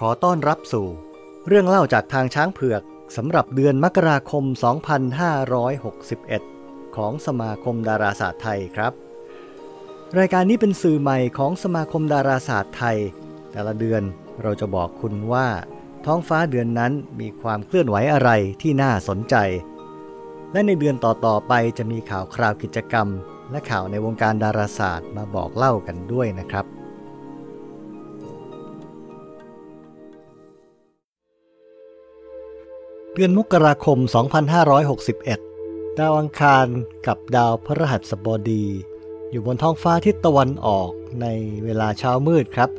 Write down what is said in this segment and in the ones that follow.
ขอต้อนรับสู่ เรื่องเล่าจากทางช้างเผือกสำหรับเดือนมกราคม 2561 ของสมาคมดาราศาสตร์ไทยครับ รายการนี้เป็นสื่อใหม่ของสมาคมดาราศาสตร์ไทย แต่ละเดือนเราจะบอกคุณว่า ท้องฟ้าเดือนนั้นมีความเคลื่อนไหวอะไรที่น่าสนใจ และในเดือนต่อๆไปจะมีข่าวคราวกิจกรรม และข่าวในวงการดาราศาสตร์มาบอกเล่ากันด้วยนะครับ เดือนมกราคม 2561 ดาวอังคารกับดาวพฤหัสบดี อยู่บนท้องฟ้าทิศตะวันออกในเวลาเช้ามืดครับ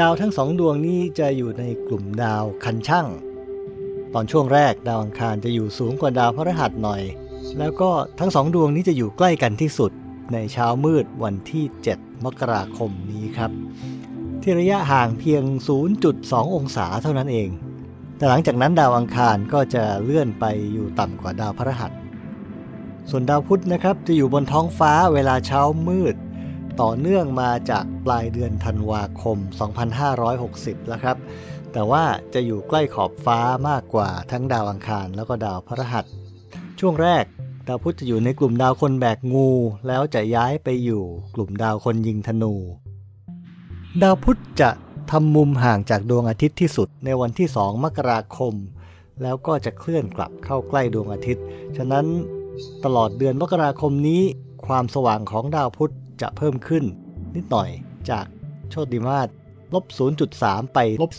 ดาวทั้งสองดวงนี้จะอยู่ในกลุ่มดาวคันช่าง ตอนช่วงแรกดาวอังคารจะอยู่สูงกว่าดาวพฤหัสหน่อย แล้วก็ทั้งสองดวงนี้จะอยู่ใกล้กันที่สุดในเช้ามืดวันที่ 7 มกราคมนี้ครับ ที่ระยะห่างเพียง 0.2 องศาเท่านั้นเอง แต่หลังจากนั้นดาวอังคารก็จะเลื่อนไปอยู่ต่ำกว่าดาวพฤหัส ส่วนดาวพุธนะครับจะอยู่บนท้องฟ้าเวลาเช้ามืด ต่อเนื่องมาจากปลายเดือนธันวาคม 2560 แล้วครับ แต่ว่าจะอยู่ใกล้ขอบฟ้ามากกว่าทั้งดาวอังคารแล้วก็ดาวพฤหัส ช่วงแรกดาวพุธจะอยู่ในกลุ่มดาวคนแบกงู แล้วจะย้ายไปอยู่กลุ่มดาวคนยิงธนู ดาวพุธจะ ทำมุมห่างจากดวงอาทิตย์ที่สุดในวันที่ 2 มกราคม แล้วก็จะเคลื่อนกลับเข้าใกล้ดวงอาทิตย์ ฉะนั้นตลอดเดือนมกราคมนี้ ความสว่างของดาวพุธจะเพิ่มขึ้น นิดหน่อยจากโชติมาศลบ 0.3 ไปลบ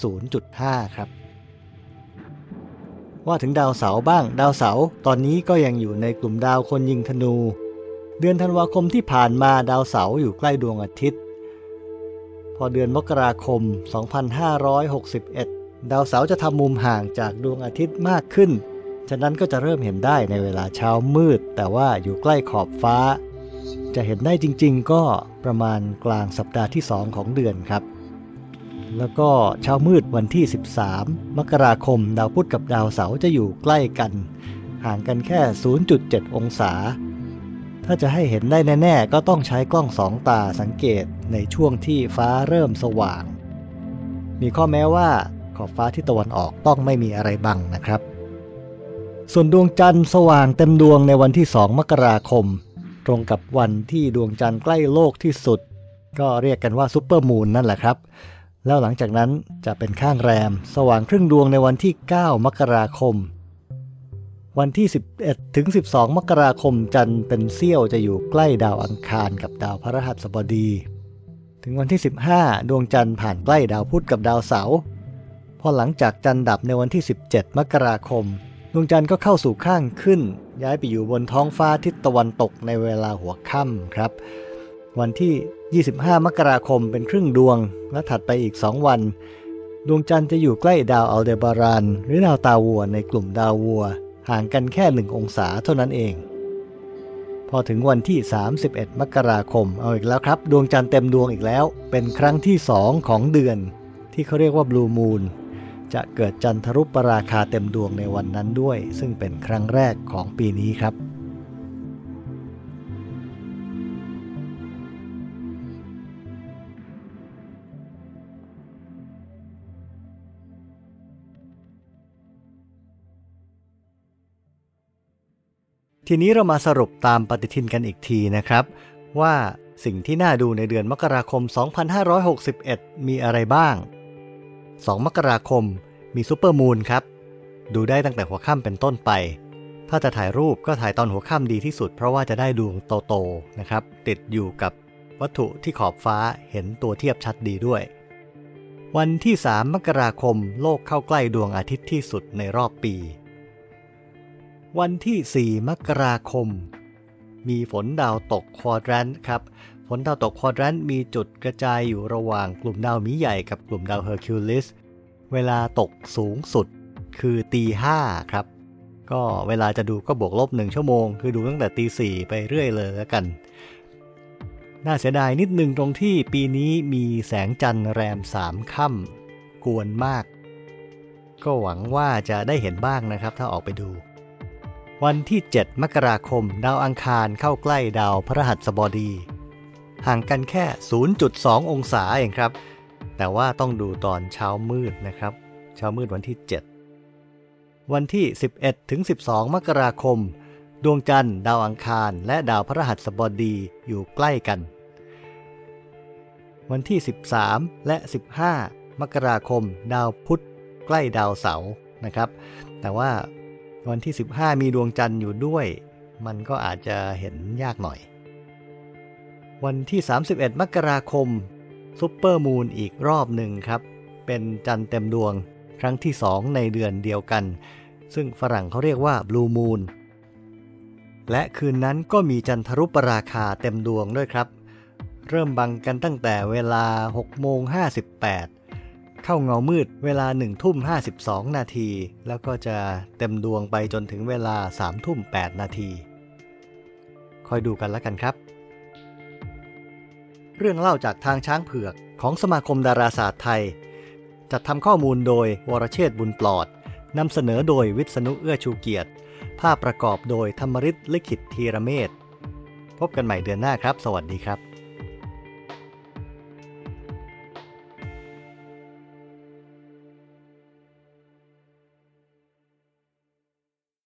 0.5 ครับ ว่าถึงดาวเสาร์บ้าง ดาวเสาร์ตอนนี้ก็ยังอยู่ในกลุ่มดาวคนยิงธนู เดือนธันวาคมที่ผ่านมาดาวเสาร์อยู่ใกล้ดวงอาทิตย์ พอเดือนมกราคม 2561 ดาวเสาร์จะทำมุมห่างจากดวงอาทิตย์มากขึ้น ฉะนั้นก็จะเริ่มเห็นได้ในเวลาเช้ามืด แต่ว่าอยู่ใกล้ขอบฟ้า จะเห็นได้จริง ๆ ก็ประมาณกลางสัปดาห์ที่ 2 ของเดือนครับ แล้วก็เช้ามืดวันที่ 13 มกราคม ดาวพุธกับดาวเสาร์จะอยู่ใกล้กัน ห่างกันแค่ 0.7 องศา ถ้าจะให้เห็นได้แน่ๆ ก็ต้องใช้กล้องสองตาสังเกตในช่วงที่ฟ้าเริ่มสว่าง มีข้อแม้ว่าขอบฟ้าที่ตะวันออกต้องไม่มีอะไรบังนะครับ ส่วนดวงจันทร์สว่างเต็มดวงในวันที่2มกราคม ตรงกับวันที่ดวงจันทร์ใกล้โลกที่สุด ก็เรียกกันว่าซุปเปอร์มูนนั่นแหละครับ แล้วหลังจากนั้นจะเป็นข้างแรม สว่างครึ่งดวงในวันที่ 9 มกราคม วันที่ 11 ถึง 12 มกราคมจันทร์เป็นเสี้ยวจะอยู่ใกล้ดาวอังคารกับดาวพฤหัสบดี ถึงวันที่ 15 ดวงจันทร์ผ่านใกล้ดาวพุธกับดาวเสาร์พอหลังจากจันทร์ดับในวันที่ 17 มกราคม ดวงจันทร์ก็เข้าสู่ข้างขึ้น ย้ายไปอยู่บนท้องฟ้าทิศตะวันตกในเวลาหัวค่ำครับ วันที่ 25 มกราคมเป็นครึ่งดวง และถัดไปอีก 2 วัน ดวงจันทร์จะอยู่ใกล้ดาวอัลเดบารานหรือดาวตาวัวในกลุ่มดาววัว ห่างกันแค่หนึ่งองศาเท่านั้นเอง พอถึงวันที่ 31 มกราคม เอาอีกแล้วครับ ดวงจันทร์เต็มดวงอีกแล้ว เป็นครั้งที่2ของเดือน ที่เขาเรียกว่าบลูมูนจะเกิดจันทรุปราคาเต็มดวงในวันนั้นด้วย ซึ่งเป็นครั้งแรกของปีนี้ครับ ทีนี้เรามาสรุปตามปฏิทินกันอีกทีนะครับ ว่าสิ่งที่น่าดูในเดือนมกราคม 2561 มีอะไรบ้าง 2 มกราคมมีซูเปอร์มูนครับ ดูได้ตั้งแต่หัวค่ำเป็นต้นไป ถ้าจะถ่ายรูปก็ถ่ายตอนหัวค่ำดีที่สุด เพราะว่าจะได้ดวงโตๆนะครับ ติดอยู่กับวัตถุที่ขอบฟ้าเห็นตัวเทียบชัดดีด้วย วันที่ 3 มกราคม โลกเข้าใกล้ดวงอาทิตย์ที่สุดในรอบปี วันที่ 4 มกราคม มีฝนดาวตกควอดรันครับ ฝนดาวตกควอดรันมีจุดกระจายอยู่ระหว่างกลุ่มดาวหมีใหญ่กับกลุ่มดาวเฮอร์คิวลิส เวลาตกสูงสุดคือตีห้าครับ ก็เวลาจะดูก็บวกลบหนึ่งชั่วโมง คือดูตั้งแต่ตีสี่ไปเรื่อยเลยแล้วกัน น่าเสียดายนิดนึงตรงที่ปีนี้มีแสงจันทร์แรมสามค่ำกวนมาก ก็หวังว่าจะได้เห็นบ้างนะครับถ้าออกไปดู วันที่ 7 มกราคม ดาวอังคารเข้าใกล้ดาวพฤหัสบดี ห่างกันแค่ 0.2 องศาเองครับ แต่ว่าต้องดูตอนเช้ามืดนะครับ เช้ามืดวันที่ 7 วันที่ 11 ถึง 12 มกราคม ดวงจันทร์ ดาวอังคาร และดาวพฤหัสบดีอยู่ใกล้กัน วันที่ 13 และ 15 มกราคม ดาวพุธใกล้ดาวเสาร์นะครับ แต่ว่า วันที่ 15 มีดวงจันทร์อยู่ด้วย มันก็อาจจะเห็นยากหน่อย วันที่ 31 มกราคมซุปเปอร์มูนอีกรอบหนึ่งครับ เป็นจันทร์เต็มดวงครั้งที่ 2 ในเดือนเดียวกัน ซึ่งฝรั่งเขาเรียกว่า blue moon และคืนนั้นก็มีจันทรุปราคาเต็มดวงด้วยครับ เริ่มบังกันตั้งแต่เวลา6โมง58 เข้าเงามืดเวลา1ทุ่ม52 นาที แล้วก็จะเต็มดวงไปจนถึงเวลา3ทุ่ม8 นาที คอยดูกันแล้วกันครับ เรื่องเล่าจากทางช้างเผือกของสมาคมดาราศาสตร์ไทย จัดทำข้อมูลโดยวรเชษบุญปลอดนำเสนอโดยวิษณุเอื้อชูเกียรติ ภาพประกอบโดยธรรมริศลิขิตธีรเมธพบกันใหม่เดือนหน้าครับ สวัสดีครับ